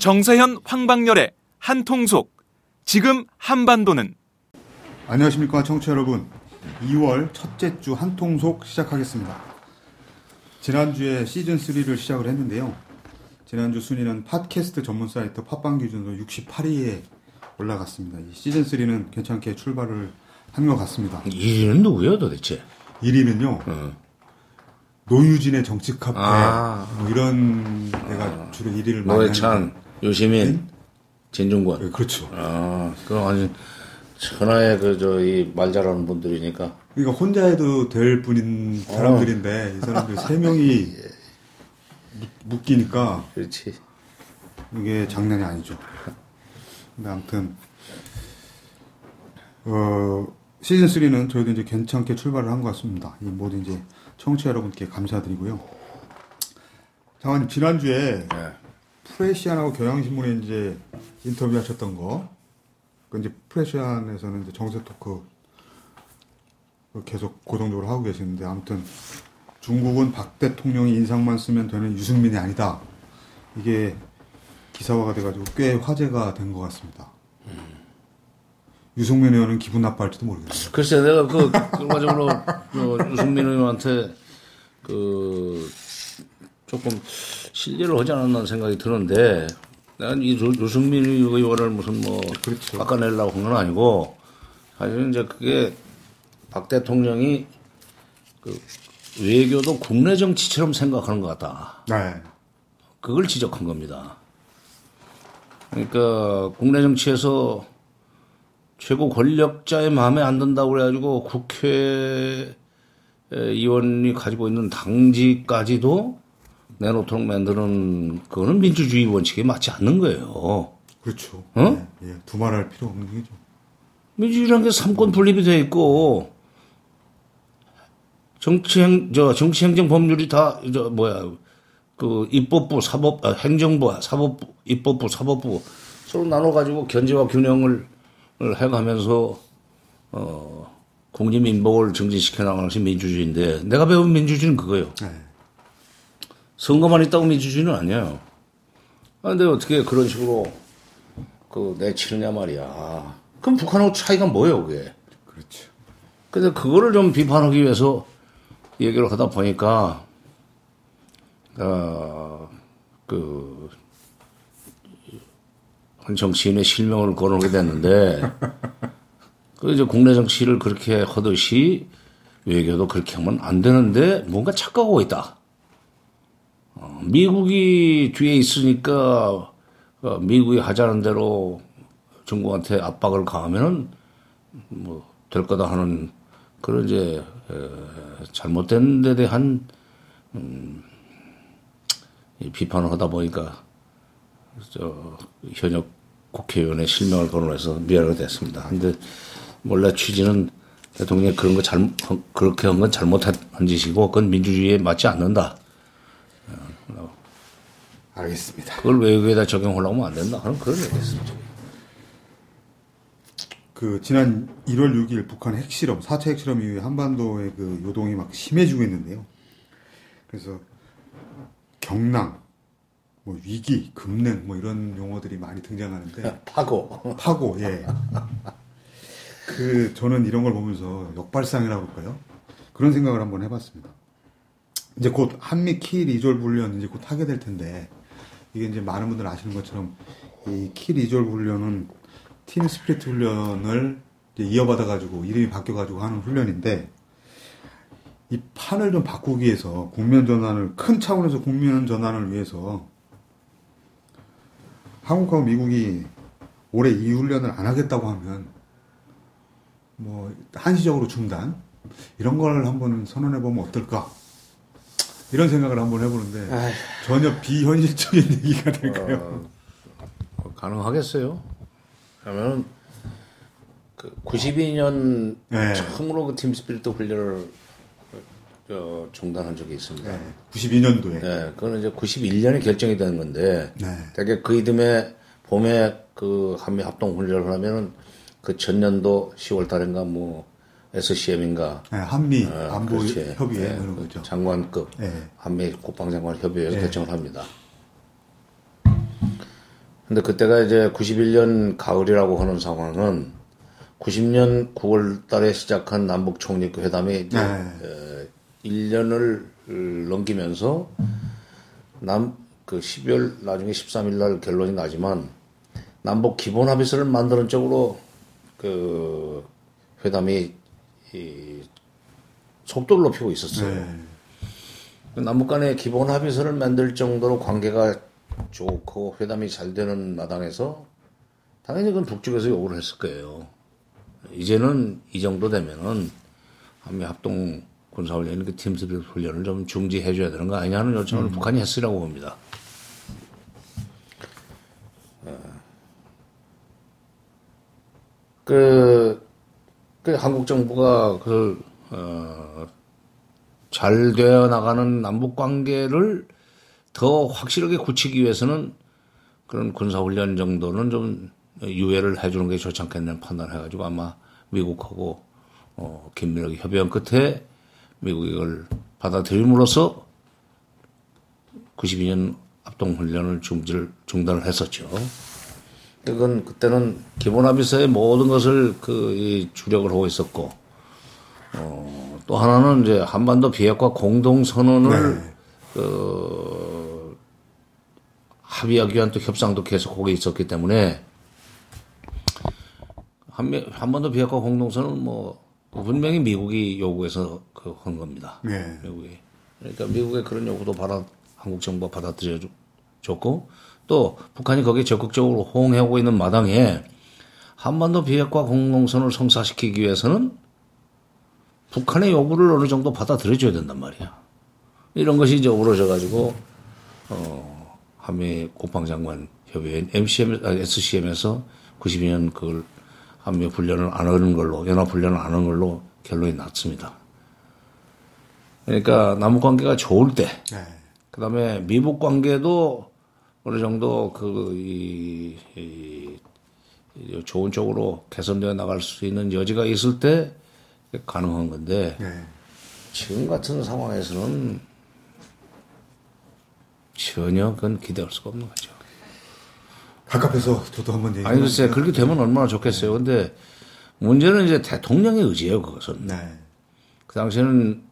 정세현 황방열의 한통속 지금 한반도는. 안녕하십니까 청취자 여러분. 2월 첫째 주 한통속 시작하겠습니다. 지난주에 시즌3를 시작을 했는데요. 지난주 순위는 팟캐스트 전문 사이트 팟빵 기준으로 68위에 올라갔습니다. 이 시즌3는 괜찮게 출발을 한 것 같습니다. 1위는 누구예요 도대체? 1위는요 어. 노유진의 정치 카페. 아. 뭐 이런 데가 주로 1위를 많이 노회찬, 하는 유시민, 진중권. 네, 그렇죠 아, 그럼 아주 천하의 그저이말 잘하는 분들이니까. 그러니까 혼자 해도 될 뿐인 사람들인데 이 사람들 세 명이 묶- 묶이니까 그렇지. 이게 장난이 아니죠. 근데 아무튼 어 시즌 3는 저희도 이제 괜찮게 출발을 한 것 같습니다. 이 모든 이제 청취자 여러분께 감사드리고요. 장관님 지난주에 네. 프레시안하고 경향신문에 이제 인터뷰하셨던 거, 그 이제 프레시안에서는 이제 정세 토크 계속 고정적으로 하고 계시는데 아무튼 중국은 박 대통령이 인상만 쓰면 되는 유승민이 아니다. 이게 기사화가 돼가지고 꽤 화제가 된 것 같습니다. 유승민 의원은 기분 나빠할지도 모르겠어요. 글쎄, 내가 그, 결과적으로, 그 유승민 의원한테 그, 조금 신뢰를 하지 않았나 생각이 드는데, 난이 유승민 의원을 무슨 뭐, 그렇죠. 깎아내려고 한 건 아니고, 사실은 이제 그게 박 대통령이 그 외교도 국내 정치처럼 생각하는 것 같다. 네. 그걸 지적한 겁니다. 그러니까 국내 정치에서 최고 권력자의 마음에 안 든다고 그래가지고 국회 의원이 가지고 있는 당직까지도 내놓도록 만드는 그거는 민주주의 원칙에 맞지 않는 거예요. 그렇죠. 어? 예, 예. 두말할 필요 없는 얘기죠. 민주주의라는 게 삼권 분립이 돼 있고 정치행 저 정치행정 법률이 다 저 뭐야 그 입법부 사법 아, 행정부 사법부 입법부 사법부 서로 나눠 가지고 견제와 균형을 해가면서 어 국민민복을 증진시켜 나가는 것이 민주주의인데 내가 배운 민주주의는 그거예요. 네. 선거만 있다고 민주주의는 아니에요. 아, 근데 어떻게 그런 식으로 그 내치느냐 말이야. 그럼 북한하고 차이가 뭐예요, 그게? 그렇죠. 근데 그거를 좀 비판하기 위해서 얘기를 하다 보니까, 어, 그, 한 정치인의 실명을 거론하게 됐는데, 그 이제 국내 정치를 그렇게 하듯이 외교도 그렇게 하면 안 되는데 뭔가 착각하고 있다. 어, 미국이 뒤에 있으니까 어, 미국이 하자는 대로 중국한테 압박을 가하면은 뭐 될 거다 하는 그런 이제 에, 잘못된 데 대한 음, 이 비판을 하다 보니까 저 현역 국회의원의 실명을 거론해서 미안하게 됐습니다. 근데 원래 취지는 대통령이 그런 거 잘못 그렇게 한 건 잘못한 짓이고 그건 민주주의에 맞지 않는다. 알겠습니다. 그걸 외국에다 적용하려고 하면 안 된다. 그런 그런 얘기했습니다. 그 지난 1월 6일 북한 핵실험, 4차 핵실험 이후에 한반도의 그 요동이 막 심해지고 있는데요. 그래서 격랑, 뭐 위기, 급냉 뭐 이런 용어들이 많이 등장하는데 파고. 파고, 예. 그 저는 이런 걸 보면서 역발상이라고 할까요? 그런 생각을 한번 해봤습니다. 이제 곧 한미 키 리졸브 훈련 이제 곧 하게 될 텐데 이게 이제 많은 분들 아시는 것처럼 이 키 리졸브 훈련은 팀 스피릿 훈련을 이어받아 가지고 이름이 바뀌어 가지고 하는 훈련인데 이 판을 좀 바꾸기 위해서 국면 전환을 큰 차원에서 국면 전환을 위해서 한국하고 미국이 올해 이 훈련을 안 하겠다고 하면 뭐 한시적으로 중단? 이런 걸 한번 선언해 보면 어떨까 이런 생각을 한번 해보는데 전혀 비현실적인 얘기가 될까요? 어, 가능하겠어요? 그러면 그 92년 네. 처음으로 그 팀 스피릿 훈련을 어, 중단한 적이 있습니다. 네. 92년도에. 네, 그거는 이제 91년에 결정이 된 건데, 네. 되게 그 이듬해 봄에 그 한미 합동 훈련을 하면은 그 전년도 10월 달인가 뭐 SCM인가 네, 한미 어, 안보 그렇지. 협의회 네, 뭐 이런 그 거죠. 장관급 네. 한미 국방장관 협의회에서 네. 결정을 합니다. 근데 그때가 이제 91년 가을이라고 하는 상황은 90년 9월 달에 시작한 남북 총리급 회담이 이제 네. 1년을 넘기면서 남 그 12월 나중에 13일 날 결론이 나지만 남북 기본 합의서를 만드는 쪽으로 그 회담이 이 속도를 높이고 있었어요. 네. 남북 간의 기본 합의서를 만들 정도로 관계가 좋고 회담이 잘 되는 마당에서 당연히 그건 북쪽에서 요구를 했을 거예요. 이제는 이 정도 되면은 한미 합동 군사훈련, 그 팀스피릿 훈련을 좀 중지해줘야 되는 거 아니냐는 요청을 북한이 했으라고 봅니다. 어. 그, 그 한국 정부가 그, 어, 잘 되어 나가는 남북 관계를 더 확실하게 굳히기 위해서는 그런 군사훈련 정도는 좀 유예를 해주는 게 좋지 않겠냐는 판단을 해가지고 아마 미국하고 어, 김민혁 협의원 끝에 미국이 이걸 받아들임으로써 92년 합동훈련을 중지를 중단을 했었죠. 그건 그때는 기본 합의서의 모든 것을 그이 주력을 하고 있었고 어, 또 하나는 이제 한반도 비핵화 공동 선언을 네. 그 합의하기 위한 또 협상도 계속 거기 있었기 때문에 한미, 한반도 비핵화 공동선언은 뭐 분명히 미국이 요구해서 그 한 겁니다. 네. 미국이. 그러니까 미국의 그런 요구도 받아 한국 정부가 받아들여 줬고 또 북한이 거기에 적극적으로 호응하고 있는 마당에 한반도 비핵화 공동선을 성사시키기 위해서는 북한의 요구를 어느 정도 받아들여줘야 된단 말이야. 이런 것이 이제 어우러져가지고 어, 한미 국방장관 협의회 MCM, 아, SCM에서 92년 그걸 한미 훈련을 안 하는 걸로 연합 훈련을 안 하는 걸로 결론이 났습니다. 그러니까 남북 관계가 좋을 때, 네. 그다음에 미북 관계도 어느 정도 그, 이, 이, 이 좋은 쪽으로 개선되어 나갈 수 있는 여지가 있을 때 가능한 건데, 네. 지금 같은 상황에서는 전혀 그건 기대할 수가 없는 거죠. 가깝해서 저도 한번 얘기. 아니, 글쎄, 그렇게 되면 얼마나 좋겠어요. 근데 문제는 이제 대통령의 의지예요, 그것은. 네. 그 당시에는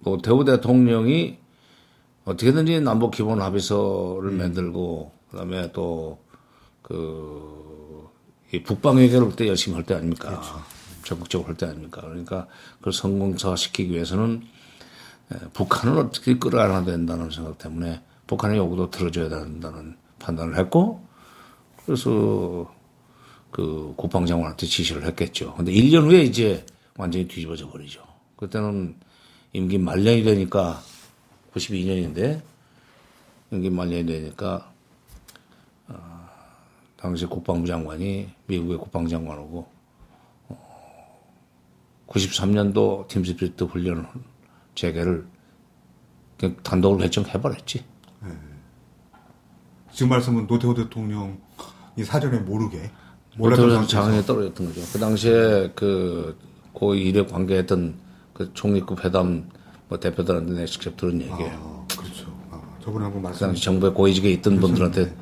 노태우 대통령이 어떻게든지 남북 기본 합의서를 만들고 그다음에 또 그, 이 북방 외교를 그때 열심히 할 때 아닙니까? 적극적으로 할 때 아닙니까? 그러니까 그걸 성공화시키기 위해서는 에, 북한을 어떻게 끌어안아야 된다는 생각 때문에 북한의 요구도 들어줘야 된다는 판단을 했고 그래서 그 국방장관한테 지시를 했겠죠. 근데 1년 후에 이제 완전히 뒤집어져 버리죠. 그때는 임기 말년이 되니까 92년인데 임기 말년이 되니까 어, 당시 국방부 장관이 미국의 국방장관하고 어, 93년도 팀스피리트 훈련 재개를 단독으로 결정해버렸지. 지금 말씀은 노태우 대통령이 사전에 모르게 몰랐던 장에 떨어졌던 거죠. 그 당시에 그 고위 이력 관계했던 그 총리급 회담 뭐 대표들한테 내가 직접 들은 얘기예요. 아, 그렇죠. 아, 저번에 한번 그 말씀. 당시 정부의 고위직에 있던 분들한테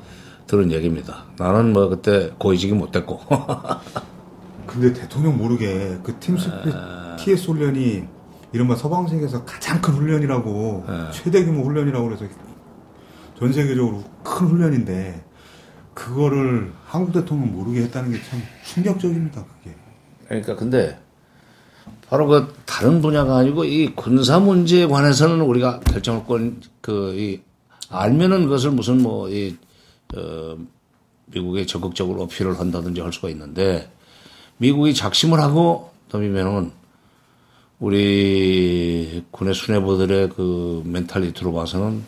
들은 얘기입니다. 나는 뭐 그때 고위직이 못 됐고. 근데 대통령 모르게 그 팀스피릿 아. TS 훈련이 이른바 서방 세계에서 가장 큰 훈련이라고 네. 최대 규모 훈련이라고 그래서 전 세계적으로 큰 훈련인데 그거를 한국 대통령 모르게 했다는 게 참 충격적입니다. 그게. 그러니까 근데 바로 그 다른 분야가 아니고 이 군사 문제에 관해서는 우리가 결정권 그이 알면은 그것을 무슨 뭐이 어, 미국에 적극적으로 어필을 한다든지 할 수가 있는데 미국이 작심을 하고 덤이면은 우리 군의 수뇌부들의 그 멘탈리티로 봐서는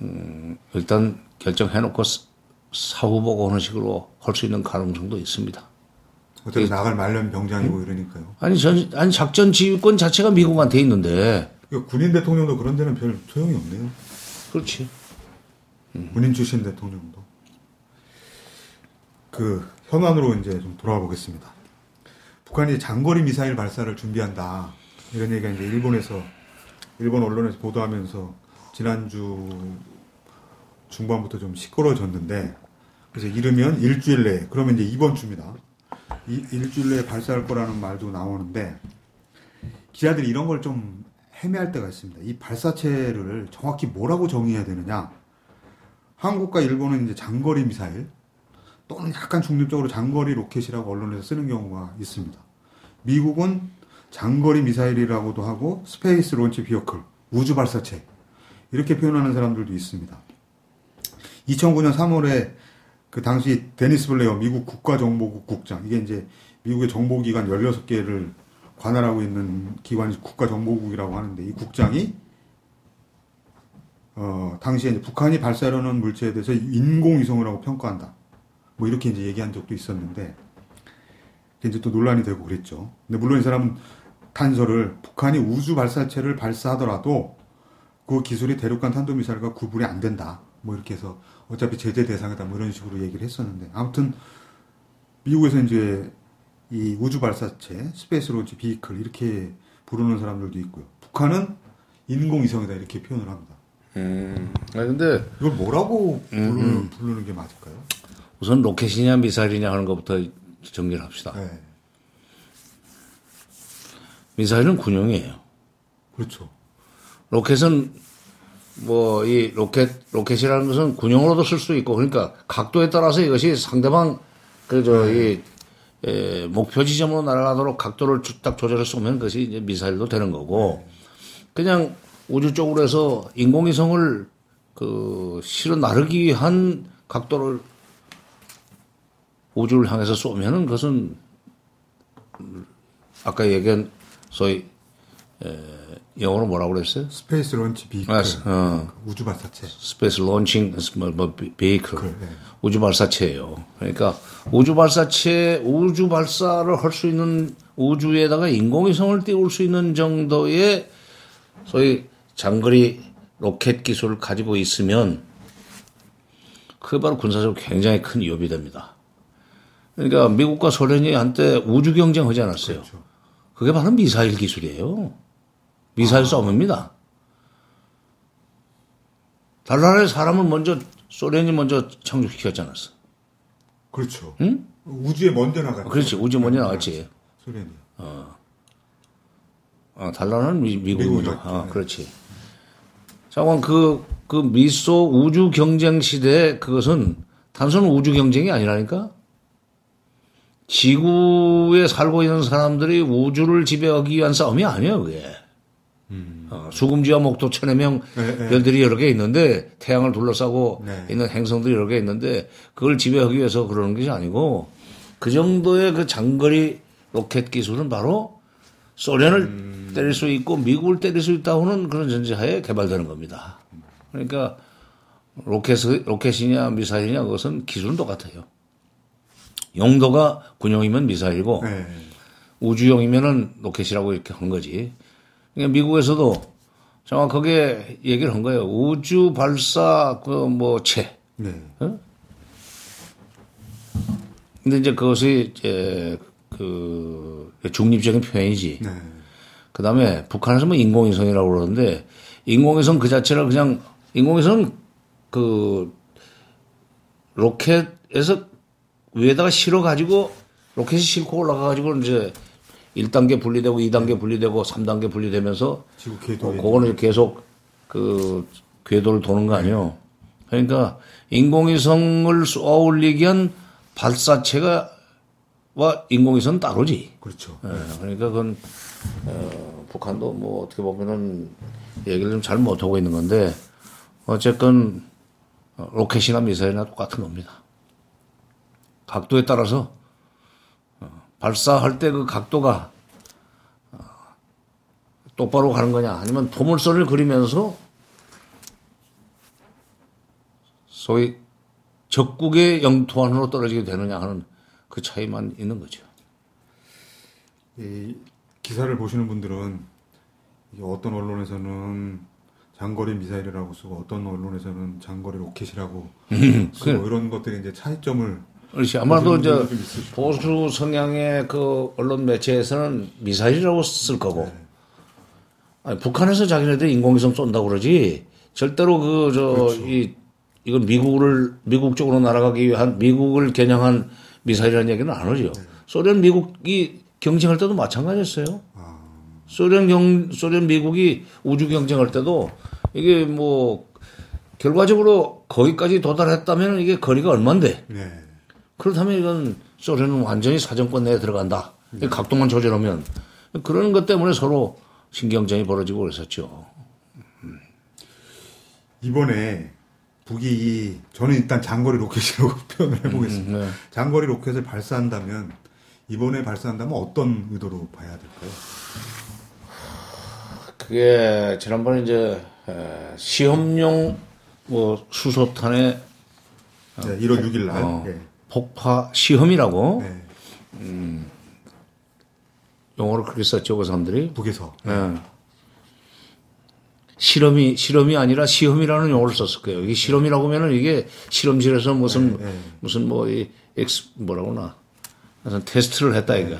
음, 일단 결정해놓고 사- 사후 보고 하는 식으로 할 수 있는 가능성도 있습니다. 어차피 나갈 말년 병장이고 이러니까요. 아니 전 아니 작전 지휘권 자체가 미국한테 있는데 그러니까 군인 대통령도 그런 데는 별 소용이 없네요. 그렇지. 군인 출신 대통령도. 그 현안으로 이제 좀 돌아와 보겠습니다. 북한이 장거리 미사일 발사를 준비한다. 이런 얘기가 이제 일본에서 일본 언론에서 보도하면서 지난주 중반부터 좀 시끄러워졌는데 그래서 이르면 일주일 내에 그러면 이제 이번 주입니다. 이 일주일 내에 발사할 거라는 말도 나오는데 기자들이 이런 걸 좀 애매할 때가 있습니다. 이 발사체를 정확히 뭐라고 정의해야 되느냐? 한국과 일본은 이제 장거리 미사일 또는 약간 중립적으로 장거리 로켓이라고 언론에서 쓰는 경우가 있습니다. 미국은 장거리 미사일이라고도 하고 space launch vehicle 우주 발사체 이렇게 표현하는 사람들도 있습니다. 2009년 3월에 그 당시 데니스 블레어 미국 국가정보국 국장 이게 이제 미국의 정보기관 16개를 관할하고 있는 기관이 국가정보국이라고 하는데 이 국장이 어, 당시에 이제 북한이 발사하려는 물체에 대해서 인공위성이라고 평가한다. 뭐 이렇게 이제 얘기한 적도 있었는데 이제 또 논란이 되고 그랬죠. 근데 물론 이 사람은 단서를 북한이 우주 발사체를 발사하더라도 그 기술이 대륙간 탄도미사일과 구분이 안 된다. 뭐 이렇게 해서 어차피 제재 대상이다. 뭐 이런 식으로 얘기를 했었는데 아무튼 미국에서 이제 이 우주 발사체 space launch vehicle 이렇게 부르는 사람들도 있고요. 북한은 인공위성이다 이렇게 표현을 합니다. 음. 아 근데 이걸 뭐라고 부르는, 부르는 게 맞을까요? 우선 로켓이냐 미사일이냐 하는 것부터 정리를 합시다. 네. 미사일은 군용이에요. 그렇죠. 로켓은 뭐 이 로켓 로켓이라는 것은 군용으로도 쓸 수 있고 그러니까 각도에 따라서 이것이 상대방 그저이 목표 지점으로 날아가도록 각도를 주- 딱 조절해 쏘면 그것이 이제 미사일도 되는 거고 그냥 우주 쪽으로 해서 인공위성을 그 실어 나르기 위한 각도를 우주를 향해서 쏘면은 그것은 아까 얘기한 소위 에, 영어로 뭐라고 그랬어요? space launch vehicle 아, 어. 우주 발사체. space launching 뭐, 뭐 vehicle 네. 우주 발사체예요. 그러니까 우주 발사체 우주 발사를 할 수 있는 우주에다가 인공위성을 띄울 수 있는 정도의 소위 장거리 로켓 기술을 가지고 있으면 그게 바로 군사적으로 굉장히 큰 위협이 됩니다. 그러니까 미국과 소련이 한때 우주 경쟁하지 않았어요. 그렇죠. 그게 바로 미사일 기술이에요. 미사일 싸움입니다. 달나라의 사람을 먼저 소련이 먼저 창조시켰지 않았어. 그렇죠. 우주에 먼저 나갔죠. 그렇지. 우주 먼저 나갔지. 소련이. 어, 달나라는 미, 미국이 미국이 먼저. 맞죠. 어, 네. 그렇지. 자관 그, 그 미소 우주 경쟁 시대에 그것은 단순 우주 경쟁이 아니라니까? 지구에 살고 있는 사람들이 우주를 지배하기 위한 싸움이 아니야, 그게. 어, 수금지와 목도 천여 명 네, 네. 별들이 여러 개 있는데 태양을 둘러싸고 네. 있는 행성들이 여러 개 있는데 그걸 지배하기 위해서 그러는 것이 아니고 그 정도의 그 장거리 로켓 기술은 바로 소련을 때릴 수 있고 미국을 때릴 수 있다고는 그런 전제하에 개발되는 겁니다. 그러니까 로켓, 로켓이냐 미사일이냐 그것은 기술은 똑같아요. 용도가 군용이면 미사일이고 네. 우주용이면은 로켓이라고 이렇게 한 거지. 그러니까 미국에서도 정확하게 얘기를 한 거예요. 우주 발사 그뭐 체. 네. 근데 이제 그것이 이제 그 중립적인 표현이지. 네. 그 다음에 북한에서 뭐 인공위성이라고 그러는데 인공위성 그 자체를 그냥 인공위성은 그 로켓에서 위에다가 실어 가지고 로켓이 싣고 올라가 가지고 이제 1단계 분리되고 2단계 분리되고 3단계 분리되면서 지구 궤도에. 어, 그거는 계속 그 궤도를 도는 거 아니에요. 그러니까 인공위성을 쏘아 올리기 위한 발사체가 와 인공위성 따로지. 그렇죠. 예, 그러니까 그건 어, 북한도 뭐 어떻게 보면은 얘기를 좀 잘 못하고 있는 건데 어쨌건 어, 로켓이나 미사일이나 똑같은 겁니다. 각도에 따라서 어, 발사할 때 그 각도가 어, 똑바로 가는 거냐 아니면 포물선을 그리면서 소위 적국의 영토 안으로 떨어지게 되느냐 하는 그 차이만 있는 거죠. 이 기사를 보시는 분들은 어떤 언론에서는 장거리 미사일이라고 쓰고 어떤 언론에서는 장거리 로켓이라고 쓰고 이런 것들이 이제 차이점을 그렇지. 아마도 이제 보수 성향의 그 언론 매체에서는 미사일이라고 쓸 거고. 아니, 북한에서 자기네들 인공위성 쏜다고 그러지. 절대로 그, 저, 이, 이건 미국을, 미국 쪽으로 날아가기 위한 미국을 겨냥한 미사일이라는 얘기는 안 하죠. 소련, 미국이 경쟁할 때도 마찬가지였어요. 소련 경, 소련, 미국이 우주 경쟁할 때도 이게 뭐, 결과적으로 거기까지 도달했다면 이게 거리가 얼만데. 네. 그렇다면 이건 소련은 완전히 사정권 내에 들어간다. 이 각도만 조절하면 그런 것 때문에 서로 신경전이 벌어지고 그랬었죠. 이번에 북이 이 저는 일단 장거리 로켓이라고 표현을 해보겠습니다. 네. 장거리 로켓을 발사한다면 이번에 발사한다면 어떤 의도로 봐야 될까요? 그게 지난번에 이제 에, 시험용 뭐 수소탄의 네, 1월 6일 날. 어, 네. 폭파 시험이라고 네. 용어를 그렇게 썼죠 그 사람들이. 북에서. 예. 실험이 실험이 아니라 시험이라는 용어를 썼을 거예요. 이게 실험이라고 하면은 이게 실험실에서 무슨 네, 네. 무슨 뭐 이 ex 뭐라고나 무슨 테스트를 했다 이거.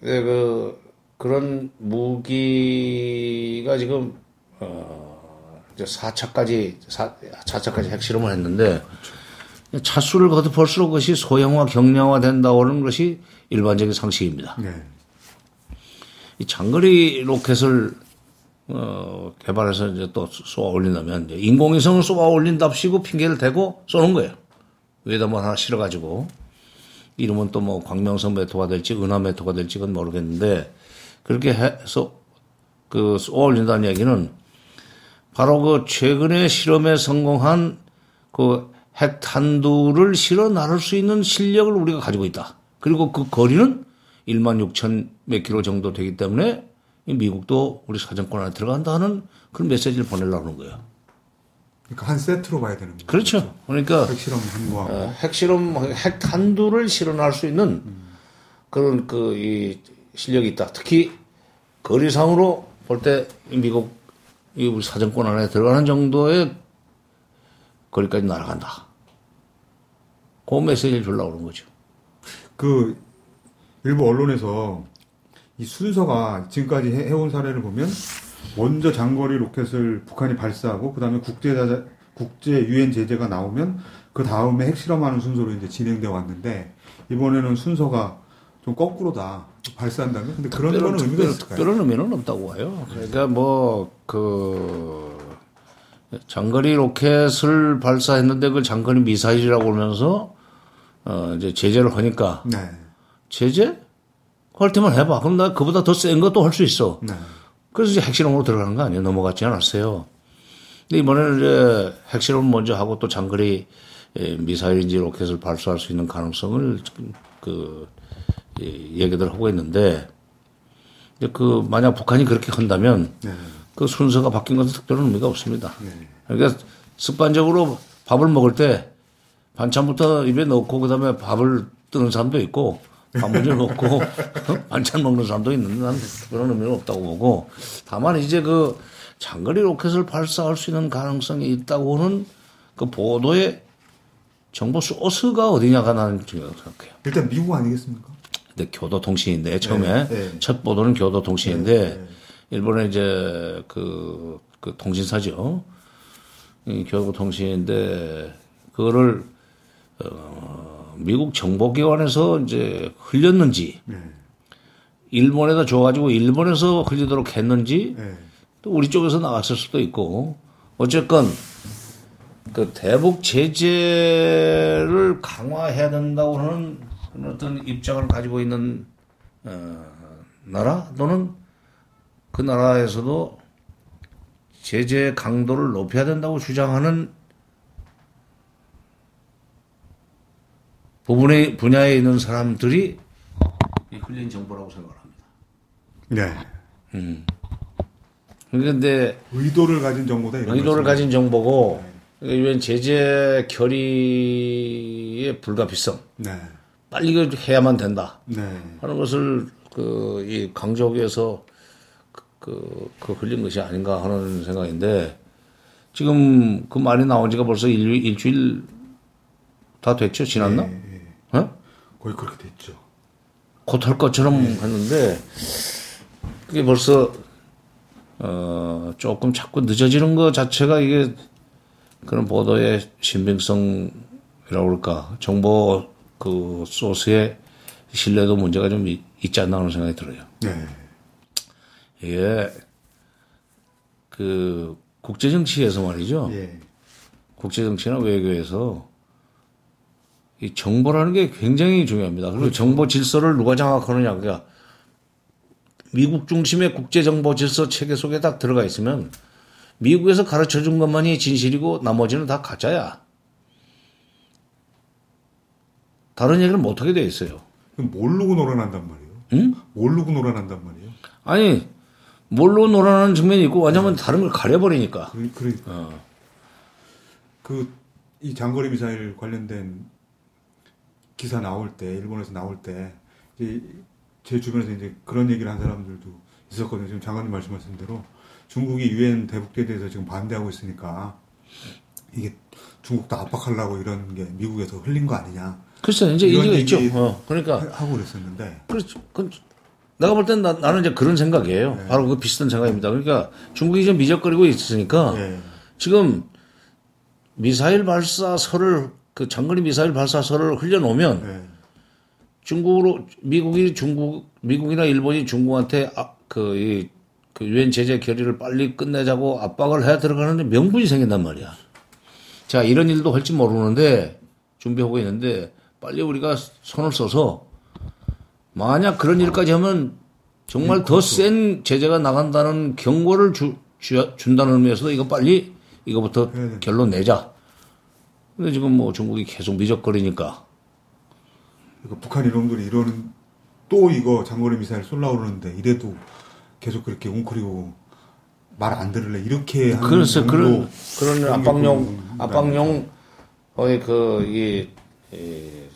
네, 그 그런 무기가 지금 어 이제 4차까지 4, 4차까지 핵실험을 했는데 차수를 거듭할수록 그것이 소형화 경량화 된다고는 것이 일반적인 상식입니다. 네. 이 장거리 로켓을 어, 개발해서 이제 또 쏘아 올린다면 인공위성을 쏘아 올린답시고 핑계를 대고 쏘는 거예요. 위에다 뭐 하나 실어가지고 이름은 또 뭐 광명성 메토가 될지 은하 메토가 될지 그건 모르겠는데 그렇게 해서 그 쏘아 올린다는 얘기는 바로 그 최근에 실험에 성공한 그 핵탄두를 실어 나를 수 있는 실력을 우리가 가지고 있다. 그리고 그 거리는 1만 6천 몇 킬로 정도 되기 때문에 이 미국도 우리 사정권 안에 들어간다 하는 그런 메시지를 보내려고 하는 거예요. 그러니까 한 세트로 봐야 되는 거죠. 그렇죠. 그러니까 핵실험 한 거하고. 어, 핵실험, 핵탄두를 실현할 수 있는 그런 그 이 실력이 있다. 특히 거리상으로 볼 때 미국 이 우리 사정권 안에 들어가는 정도의 거리까지 날아간다. 그 메시지를 주려고 그런 거죠. 그 일부 언론에서 이 순서가 지금까지 해- 해온 사례를 보면 먼저 장거리 로켓을 북한이 발사하고 그다음에 국제 국제 유엔 제재가 나오면 그 다음에 핵실험하는 순서로 이제 진행돼 왔는데 이번에는 순서가 좀 거꾸로다 발사한다면 근데 그런 특별한, 거는 의미가 특별, 있을까요? 특별한 의미는 없다고 봐요. 그러니까 뭐, 그, 장거리 로켓을 발사했는데 그걸 장거리 미사일이라고 그러면서, 어, 이제 제재를 하니까, 네, 제재? 할 때만 해봐. 그럼 나 그보다 더 센 것도 할 수 있어. 네, 그래서 이제 핵실험으로 들어가는 거 아니에요? 넘어갔지 않았어요. 근데 이번에는 이제 핵실험 먼저 하고 또 장거리 에, 미사일인지 로켓을 발사할 수 있는 가능성을 그 예, 얘기들 하고 있는데 이제 그 만약 북한이 그렇게 한다면 네, 그 순서가 바뀐 것은 특별한 의미가 없습니다. 네. 그러니까 습관적으로 밥을 먹을 때 반찬부터 입에 넣고 그다음에 밥을 뜨는 사람도 있고 단무지 넣고 반찬 먹는 사람도 있는데 난 그런 의미는 없다고 보고 다만 이제 그 장거리 로켓을 발사할 수 있는 가능성이 있다고는 그 보도의 정보 소스가 어디냐가 나는 중요하다고 생각해요. 일단 미국 아니겠습니까? 근데 교도통신인데 처음에 네, 네. 첫 보도는 교도통신인데 네, 네. 일본에 이제 그, 그 통신사죠. 이 교도통신인데 그거를 어, 미국 정보기관에서 이제 흘렸는지 네, 일본에다 줘가지고 일본에서 흘리도록 했는지 네, 또 우리 쪽에서 나갔을 수도 있고. 어쨌건 그 대북 제재를 강화해야 된다고 하는 어떤 입장을 가지고 있는 어, 나라 또는 그 나라에서도 제재 강도를 높여야 된다고 주장하는 부분의 분야에 있는 사람들이 이 흘린 정보라고 생각을 합니다. 네. 그런데 의도를 가진 정보다 이런 의도를. 가진 정보고 유엔 제재 결의의 불가피성 네. 빨리 해야만 된다 네. 하는 것을 그 이 강조하기 위해서 그, 그, 그 흘린 것이 아닌가 하는 생각인데 지금 그 말이 나온 지가 벌써 일, 일주일 다 됐죠 지났나? 예, 예. 어? 거의 그렇게 됐죠. 곧 할 것처럼 했는데 그게 벌써 어 조금 자꾸 늦어지는 것 자체가 이게 그런 보도의 신빙성이라고 그럴까 정보 그 소스의 신뢰도 문제가 좀 있- 있지 않나 하는 생각이 들어요. 네. 이게 그 국제 정치에서 말이죠. 예. 국제 정치나 외교에서 이 정보라는 게 굉장히 중요합니다. 그리고 정보 질서를 누가 장악하느냐. 그러니까 미국 중심의 국제 정보 질서 체계 속에 딱 들어가 있으면 미국에서 가르쳐 준 것만이 진실이고 나머지는 다 가짜야. 다른 얘기를 못 하게 돼 있어요. 모르고 놀아난단 말이에요. 응? 모르고 놀아난단 말이에요. 아니, 뭘로 놀아나는 측면이 있고 왜냐면 다른 걸 가려버리니까. 그, 그러니까. 어. 그, 이 장거리 미사일 관련된 기사 나올 때, 일본에서 나올 때, 이제 제 주변에서 이제 그런 얘기를 한 사람들도 있었거든요. 지금 장관님 말씀하신 대로 중국이 유엔 대북에 대해서 지금 반대하고 있으니까 이게 중국도 압박하려고 이런 게 미국에서 흘린 거 아니냐 글쎄, 이제 이런 얘기가 있죠. 어, 그러니까. 하- 하고 그랬었는데 그렇죠. 그, 내가 볼 땐 나는 이제 그런 생각이에요. 네. 바로 그 비슷한 생각입니다. 그러니까 중국이 좀 미적거리고 있으니까 예. 지금 미사일 발사설을 그 장거리 미사일 발사설을 흘려놓으면 예. 중국으로 미국이 중국 미국이나 일본이 중국한테 아, 그이 그 유엔 제재 결의를 빨리 끝내자고 압박을 해야 들어가는데 명분이 생긴단 말이야. 자 이런 일도 할지 모르는데 준비하고 있는데 빨리 우리가 손을 써서 만약 그런 일까지 하면 정말 더 센 제재가 나간다는 경고를 주, 주, 준다는 의미에서 이거 빨리 이거부터 된다. 결론 내자. 근데 지금 뭐 중국이 계속 미적거리니까 그러니까 북한 이놈들이 이러는 또 이거 장거리 미사일 쏠라 그러는데 이래도 계속 그렇게 웅크리고 말 안 들을래 이렇게 하는 그래서 그런 그런 압박용 압박용 어의 그이 이,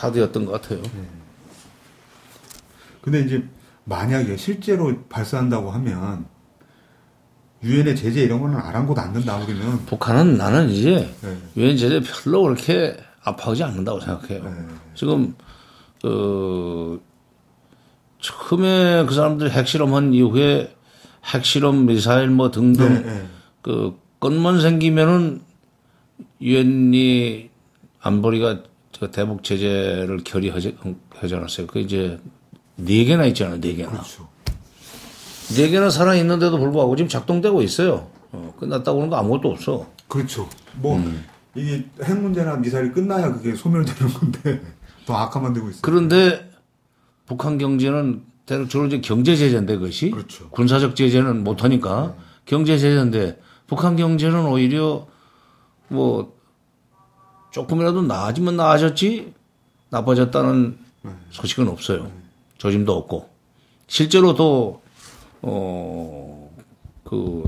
카드였던 것 같아요. 근데 이제 만약에 실제로 발사한다고 하면 유엔의 제재 이런 거는 아랑곳 안 된다 우리는 북한은 나는 이제 네. 유엔 제재 별로 그렇게 아파하지 않는다고 생각해요. 네. 지금 그 처음에 그 사람들 핵실험한 이후에 핵실험 미사일 뭐 등등 네, 네. 그 건만 생기면은 유엔이 안보리가 저 대북 제재를 결의하지 하지 않았어요. 그 이제 네 개나 있잖아요. 네 개나. 그렇죠. 네 개나 살아 있는데도 불구하고 지금 작동되고 있어요. 어, 끝났다고 하는 거 아무것도 없어. 그렇죠. 뭐 음. 이게 핵 문제나 미사일이 끝나야 그게 소멸되는 건데 더 악화만 되고 있어요. 그런데 북한 경제는 대략 주로 이제 경제 제재인데 그것이 그렇죠. 군사적 제재는 못 하니까 경제 제재인데 북한 경제는 오히려 뭐 조금이라도 나아지면 나아졌지 나빠졌다는 소식은 없어요. 조짐도 없고 실제로 또 어, 그,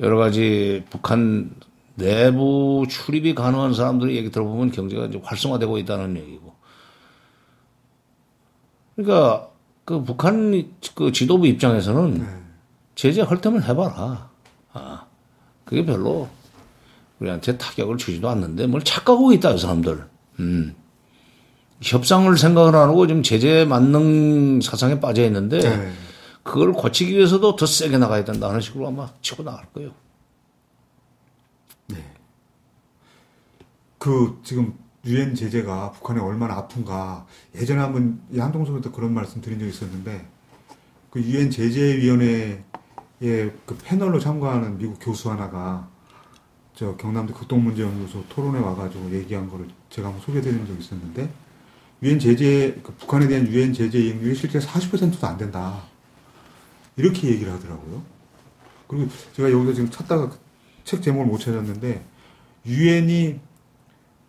여러 가지 북한 내부 출입이 가능한 사람들의 얘기 들어보면 경제가 이제 활성화되고 있다는 얘기고. 그러니까 그 북한 그 지도부 입장에서는 제재 할 때면 해봐라. 아, 그게 별로 우리한테 타격을 주지도 않는데 뭘 착각하고 있다, 이 사람들. 음. 협상을 생각을 안 하고 지금 제재 만능 사상에 빠져 있는데 네. 그걸 고치기 위해서도 더 세게 나가야 된다 하는 식으로 아마 치고 나갈 거예요. 그 지금 유엔 제재가 북한에 얼마나 아픈가 예전에 한번 이 한동석에도 그런 말씀 드린 적이 있었는데 그 유엔 제재위원회에 그 패널로 참가하는 미국 교수 하나가 저 경남대 극동문제연구소 토론에 와가지고 얘기한 거를 제가 한번 소개드린 적이 있었는데 유엔 제재 그 북한에 대한 유엔 제재 이행률이 실제 40%도 안 된다 이렇게 얘기를 하더라고요. 그리고 제가 여기서 지금 찾다가 그책 제목을 못 찾았는데 유엔이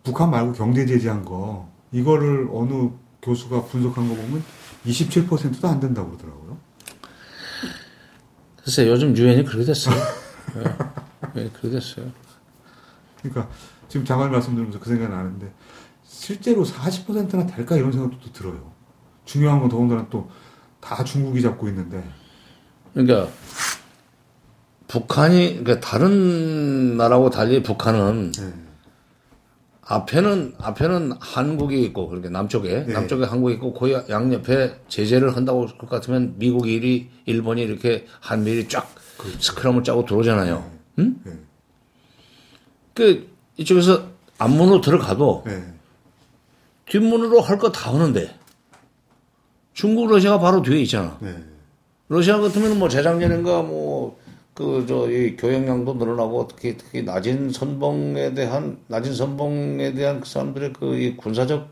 북한 말고 경제 제재한 거 이거를 어느 교수가 분석한 거 보면 27%도 안 된다고 그러더라고요. 글쎄 요즘 유엔이 그렇게 됐어요. 예, 예, 그렇게 됐어요. 그러니까 지금 장관 말씀 들으면서 그 생각이 나는데 실제로 40%나 될까 이런 생각도 또 들어요. 중요한 건 더군다나 또 다 중국이 잡고 있는데 그러니까 북한이 그러니까 다른 나라하고 달리 북한은 네. 앞에는 앞에는 한국이 있고 그러니까 남쪽에 네. 남쪽에 한국이 있고 그 양옆에 제재를 한다고 할 것 같으면 미국이 일 일본이 이렇게 한미일이 쫙 스크럼을 짜고 들어오잖아요. 응? 네. 그 이쪽에서 앞문으로 들어가도 네. 뒷문으로 할 거다 하는데 중국 러시아가 바로 뒤에 있잖아. 네. 러시아 같으면 뭐 재작년인가 뭐 그 저 이 교역량도 늘어나고 특히 특히 낮은 선봉에 대한 낮은 선봉에 대한 그 사람들의 그 이 군사적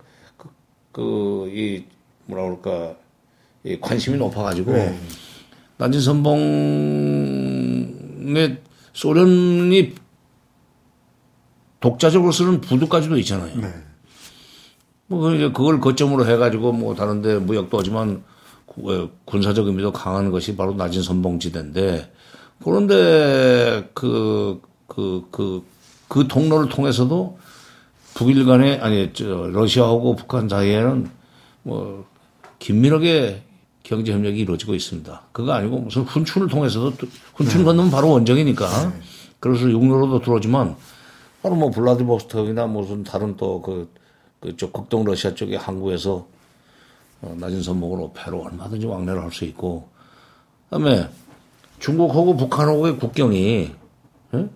그 이 뭐라 그럴까 이 관심이 높아가지고 네. 낮은 선봉에 소련이 독자적으로 쓰는 부두까지도 있잖아요. 네. 뭐 그걸 거점으로 해가지고 뭐 다른데 무역도 하지만 구- 어, 군사적 의미도 강한 것이 바로 낮은 선봉지대인데 그런데 그 그 그 그 통로를 통해서도 북일 간에 아니 저 러시아하고 북한 사이에는 뭐 긴밀하게 경제 협력이 이루어지고 있습니다. 그거 아니고 무슨 훈춘을 통해서도 또- 훈춘 건너면 바로 원정이니까 그래서 육로로도 들어오지만 바로 뭐 블라디보스톡이나 무슨 다른 또그 그쪽 극동 러시아 쪽의 항구에서 어, 낮은 선봉으로 배로 얼마든지 왕래를 할 수 있고 그다음에 중국하고 북한하고의 국경이 예?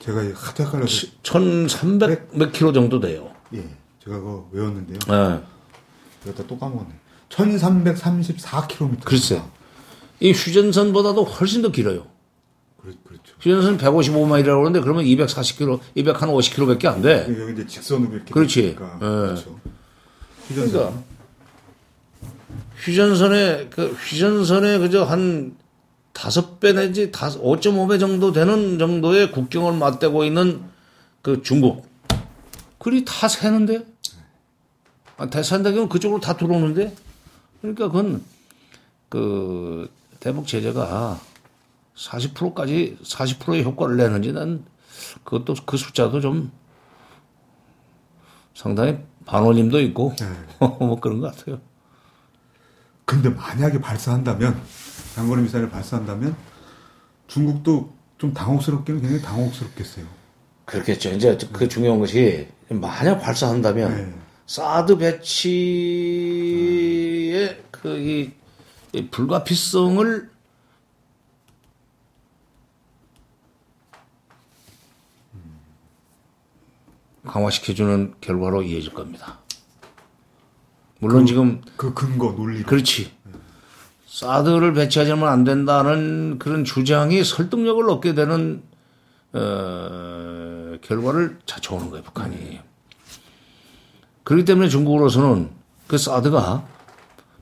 제가 이 하도 헷갈려서 1,300 몇 킬로 정도 돼요. 예. 제가 그거 외웠는데요. 예. 이것도 또 까먹었네. 1334km. 글쎄. 이 휴전선보다도 훨씬 더 길어요. 휴전선 155마일이라고 그러는데 그러면 240km, 250km밖에 안 돼. 여기 이제 직선으로 이렇게 그렇지. 예. 그렇죠. 휴전선. 그러니까 휴전선에 그 휴전선에 그저 한 다섯 배 내지 다섯 5.5배 정도 되는 정도의 국경을 맞대고 있는 그 중국 그리 다 새는데 아, 대산대교는 그쪽으로 다 들어오는데 그러니까 그건 그 대북 제재가 40%까지 40%의 효과를 내는지 난 그것도 그 숫자도 좀 상당히 반올림도 있고 뭐 그런 것 같아요. 근데 만약에 발사한다면 장거리 미사일을 발사한다면 중국도 좀 당혹스럽기는 굉장히 당혹스럽겠어요. 그렇겠죠. 이제 그 중요한 것이 만약 발사한다면 네. 사드 배치의 그 이 불가피성을 강화시켜주는 결과로 이어질 겁니다. 물론 지금 그 근거 논리. 그렇지. 사드를 배치하자면 안 된다는 그런 주장이 설득력을 얻게 되는 어, 결과를 자초하는 거예요, 북한이. 그렇기 때문에 중국으로서는 그 사드가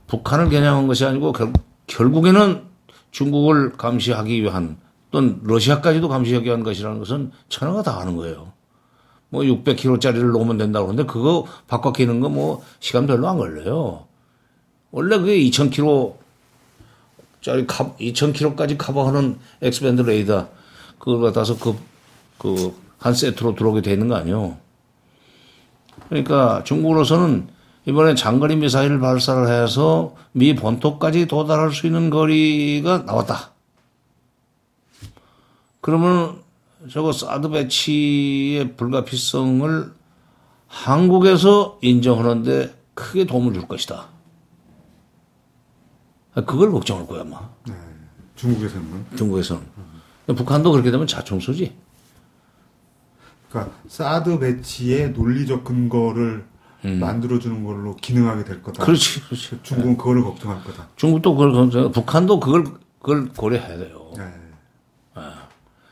북한을 겨냥한 것이 아니고 결, 결국에는 중국을 감시하기 위한 또는 러시아까지도 감시하기 위한 것이라는 것은 천하가 다 아는 거예요. 뭐 600km짜리를 놓으면 된다고 그러는데 그거 바꿔 끼는 거 뭐 시간 별로 안 걸려요. 원래 그게 2000km 짜리 2000km까지 커버하는 엑스밴드 레이더 그걸 갖다서 그, 그, 한 세트로 들어오게 돼 있는 거 아니에요. 그러니까 중국으로서는 이번에 장거리 미사일 발사를 해서 미 본토까지 도달할 수 있는 거리가 나왔다. 그러면 저거 사드 배치의 불가피성을 한국에서 인정하는데 크게 도움을 줄 것이다. 그걸 걱정할 거야, 아마. 네. 중국에서는. 중국에서는. 북한도 그렇게 되면 자충수지. 그러니까 사드 배치의 논리적 근거를 만들어주는 걸로 기능하게 될 거다. 음. 그렇지, 그렇지. 중국은 그거를 걱정할 거다. 중국도 그걸, 걱정- 북한도 그걸, 그걸 고려해야 돼요. 네.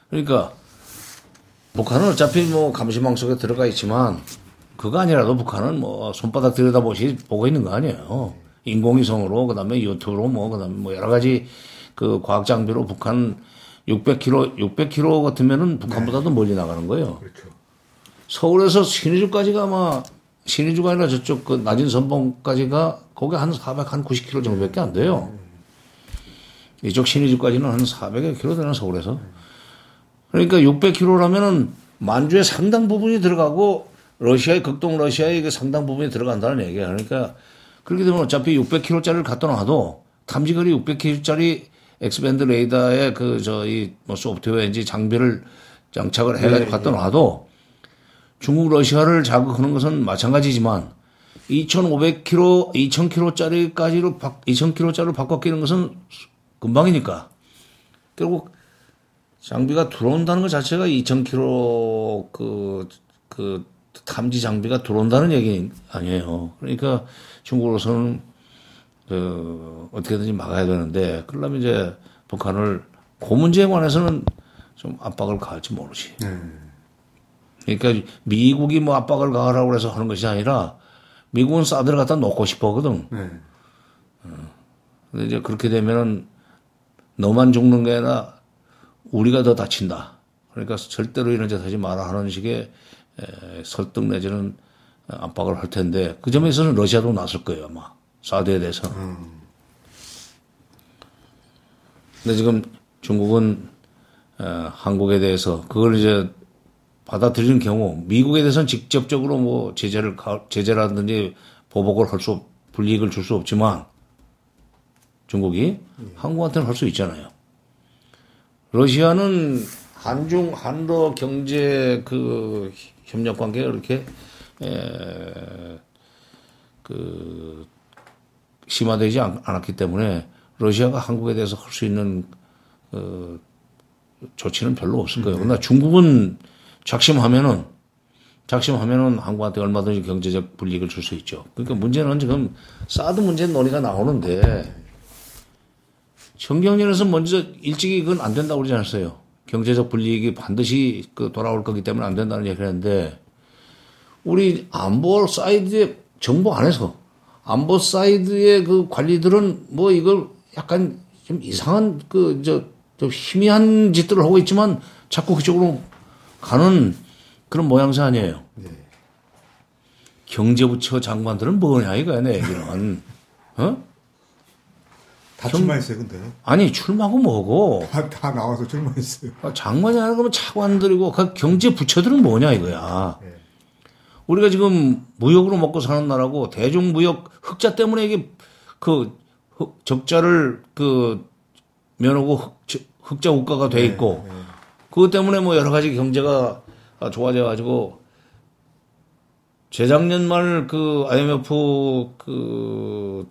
그러니까, 북한은 어차피 뭐 감시망 속에 들어가 있지만, 그거 아니라도 북한은 뭐 손바닥 들여다보시, 보고 있는 거 아니에요. 인공위성으로, 그 다음에 유튜브로 뭐, 그 다음에 뭐 여러 가지 그 과학 장비로 북한 600km, 600km 같으면은 북한보다도 멀리 나가는 거예요. 그렇죠. 서울에서 신의주까지가 아마 신의주가 아니라 저쪽 그 낮은 선봉까지가 거기 한 400, 한 90km 정도밖에 안 돼요. 이쪽 신의주까지는 한 400여 킬로 되나 서울에서. 그러니까 600km라면은 만주의 상당 부분이 들어가고 러시아의 극동 러시아의 그 상당 부분이 들어간다는 얘기야. 그러니까 그렇게 되면 어차피 600km짜리를 갖다 놔도 탐지거리 600km짜리 엑스밴드 레이더에 그 저희 뭐 소프트웨어인지 장비를 장착을 해가지고 갖다 놔도 중국 러시아를 자극하는 것은 마찬가지지만 2,500km, 2,000km짜리까지로 2,000km짜리로 바꿔 끼는 것은 금방이니까 결국 장비가 들어온다는 것 자체가 2,000km 그, 그 탐지 장비가 들어온다는 얘기 아니에요. 그러니까 중국으로서는 그 어떻게든지 막아야 되는데 그러려면 이제 북한을 그 문제에 관해서는 좀 압박을 가할지 모르지. 네. 그러니까 미국이 뭐 압박을 가하라고 해서 하는 것이 아니라 미국은 사드를 갖다 놓고 싶어 하거든. 네. 근데 이제 그렇게 되면은 너만 죽는 게 아니라 우리가 더 다친다. 그러니까 절대로 이런 짓 하지 마라 하는 식의 에, 설득 내지는 압박을 할 텐데 그 점에서는 러시아도 나설 거예요 아마 사드에 대해서. 근데 지금 중국은 어, 한국에 대해서 그걸 이제 받아들이는 경우 미국에 대해서는 직접적으로 뭐 제재를 가- 제재라든지 보복을 할수 없, 불이익을 줄 수 없지만 중국이 한국한테는 할 수 있잖아요. 러시아는 한중 한러 경제 그 협력 관계가 이렇게 에, 그 심화되지 않, 않았기 때문에 러시아가 한국에 대해서 할 수 있는 어, 조치는 별로 없을 거예요. 그러나 중국은 작심하면은 작심하면은 한국한테 얼마든지 경제적 불이익을 줄 수 있죠. 그러니까 문제는 지금 사드 문제 논의가 나오는데 전경련에서 먼저 일찍이 그건 안 된다고 그러지 않았어요. 경제적 불이익이 반드시 그 돌아올 거기 때문에 안 된다는 얘기를 했는데 우리 안보 사이드의 정부 안에서 안보 사이드의 그 관리들은 뭐 이걸 약간 좀 이상한 그 저 좀 희한한 짓들을 하고 있지만 자꾸 그쪽으로 가는 그런 모양새 아니에요. 경제부처 장관들은 뭐냐 이거야 내 얘기는. 어? 다 출마했어요, 근데. 아니 출마고 뭐고 다, 다 나와서 출마했어요. 아, 장관이 아니라 그러면 차관들이고 그 경제 부처들은 뭐냐 이거야. 네. 우리가 지금 무역으로 먹고 사는 나라고 대중 무역 흑자 때문에 이게 그 흑- 적자를 그 면하고 흑, 흑자 국가가 돼 있고 그것 때문에 뭐 여러 가지 경제가 좋아져 가지고 재작년 말 그 IMF 그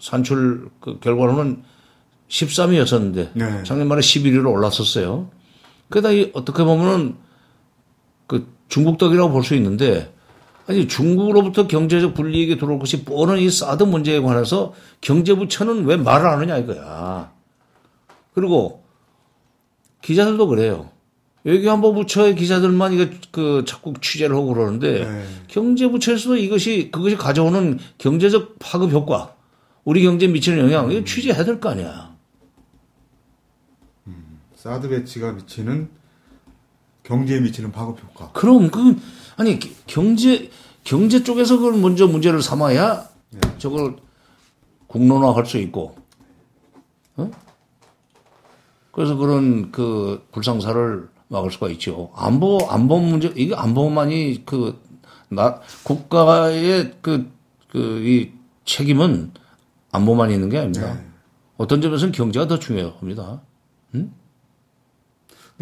산출 그 결과로는 13위였었는데 네. 작년 말에 11위로 올랐었어요. 그러다 이 어떻게 보면은 그 중국 덕이라고 볼 수 있는데 아니 중국으로부터 경제적 불이익이 들어올 것이 뻔한 이 사드 문제에 관해서 경제부처는 왜 말을 안 하냐 이거야. 그리고 기자들도 그래요. 외교안보 부처의 기자들만 이거 그 자꾸 취재를 하고 그러는데 네. 경제부처에서도 이것이 그것이 가져오는 경제적 파급 효과, 우리 경제에 미치는 영향 이거 취재해야 될 거 아니야. 사드 배치가 미치는 경제에 미치는 파급 효과. 그럼 그 아니 기- 경제 경제 쪽에서 그걸 먼저 문제를 삼아야 저걸 국론화할 수 있고, 어? 그래서 그런 그 불상사를 막을 수가 있죠. 안보 안보 문제 이게 안보만이 그 나 국가의 그 그 이 책임은 안보만 있는 게 아닙니다. 네. 어떤 점에서는 경제가 더 중요합니다. 응?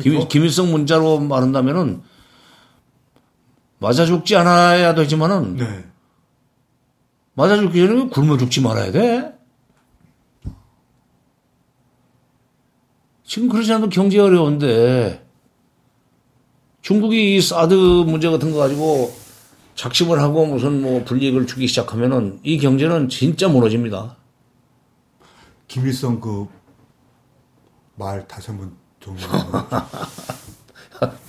김, 저- 김일성 문자로 말한다면은 맞아 죽지 않아야 되지만은 네. 맞아 죽기 전에 굶어 죽지 말아야 돼. 지금 그러지 않아도 경제 어려운데 중국이 이 사드 문제 같은 거 가지고 작심을 하고 무슨 뭐 불이익을 주기 시작하면은 이 경제는 진짜 무너집니다. 김일성 그 말 다시 한번 정리.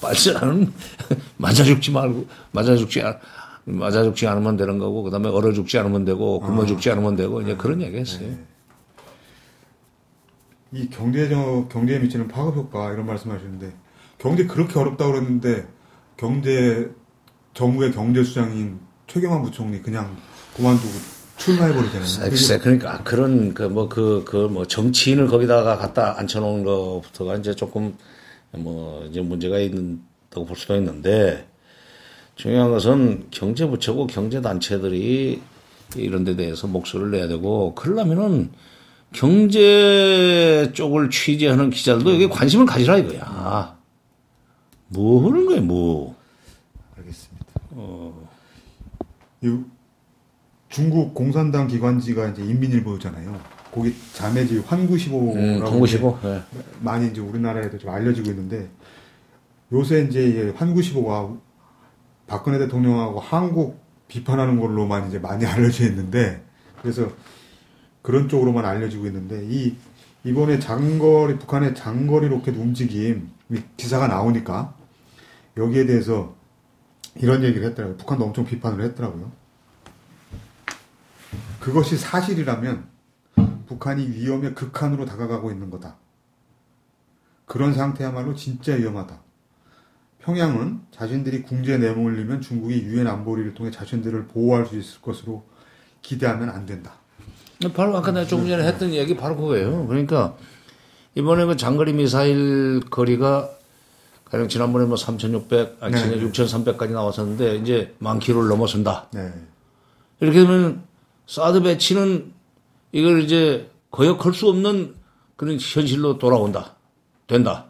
말쓰라는 맞아 죽지 말고 맞아 죽지 않 맞아 죽지 않으면 되는 거고 그다음에 얼어 죽지 않으면 되고 굶어 죽지 않으면 되고 이제 그런 얘기했어요. 이 경제적 경제에 미치는 파급 효과 이런 말씀하시는데 경제 그렇게 어렵다고 그랬는데 경제 정부의 경제 수장인 최경환 부총리 그냥 그만두고 출마해버리잖아요. 글쎄, 그러니까 그런 그 뭐 그 그 뭐 정치인을 거기다가 갖다 앉혀놓은 것부터가 이제 조금 뭐 이제 문제가 있다고 볼 수도 있는데 중요한 것은 경제부처고 경제단체들이 이런 데 대해서 목소리를 내야 되고 그러려면은 경제 쪽을 취재하는 기자들도 여기 관심을 가지라 이거야. 뭐 하는 거야, 뭐. 알겠습니다. 이 중국 공산당 기관지가 이제 인민일보잖아요. 거기 자매지 환구시보라고 음, 공구시고. 예. 많이 이제 우리나라에도 좀 알려지고 있는데 요새 이제 이 환구시보가 박근혜 대통령하고 한국 비판하는 걸로만 이제 많이 알려져 있는데 그래서 그런 쪽으로만 알려지고 있는데 이 이번에 장거리 북한의 장거리 로켓 움직임 이 기사가 나오니까 여기에 대해서 이런 얘기를 했더라고요. 북한도 엄청 비판을 했더라고요. 그것이 사실이라면 북한이 위험의 극한으로 다가가고 있는 거다. 그런 상태야말로 진짜 위험하다. 평양은 자신들이 궁지에 내몰리면 중국이 유엔 안보리를 통해 자신들을 보호할 수 있을 것으로 기대하면 안 된다. 바로 아까 내가 조금 전에 했던 얘기 바로 그거예요. 그러니까 이번에 그 장거리 미사일 거리가 가령 지난번에 뭐 3,600, 아니 네. 지난 6,300까지 나왔었는데 이제 만 킬로를 넘어선다. 네. 이렇게 되면 사드 배치는 이걸 이제 거역할 수 없는 그런 현실로 돌아온다. 된다.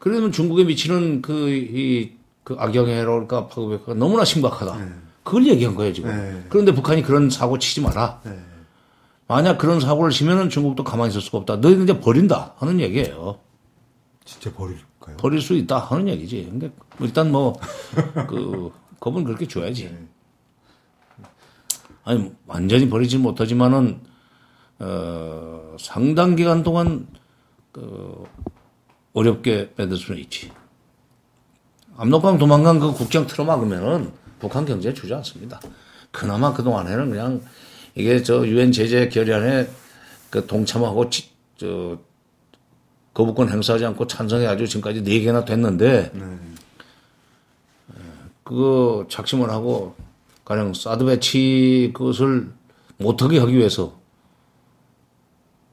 그러면 중국에 미치는 그, 이, 그 악영해로 그럴까, 파급력가 너무나 심각하다. 그걸 얘기한 거예요, 지금. 네. 그런데 북한이 그런 사고 치지 마라. 네. 만약 그런 사고를 치면은 중국도 가만히 있을 수가 없다. 너희들 이제 버린다. 하는 얘기예요. 진짜 버릴까요? 버릴 수 있다. 하는 얘기지. 근데 일단 뭐, 그, 겁은 그렇게 줘야지. 아니, 완전히 버리지 못하지만은, 어, 상당 기간 동안, 그, 어렵게 빼들 수는 있지. 압록강 도망간 그 국경 틀어막으면은 북한 경제에 주지 않습니다. 그나마 그 동안에는 그냥 이게 저 유엔 제재 결의안에 그 동참하고 지- 저 거부권 행사하지 않고 찬성해가지고 지금까지 네 개나 됐는데 그거 작심을 하고 가령 사드 배치 그것을 못하게 하기 위해서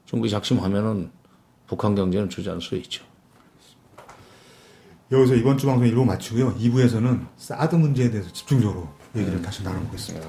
중국이 작심하면은 북한 경제는 주지 않을 수 있죠. 여기서 이번 주 방송 1부 마치고요. 2부에서는 사드 문제에 대해서 집중적으로 얘기를 다시 나눠보겠습니다.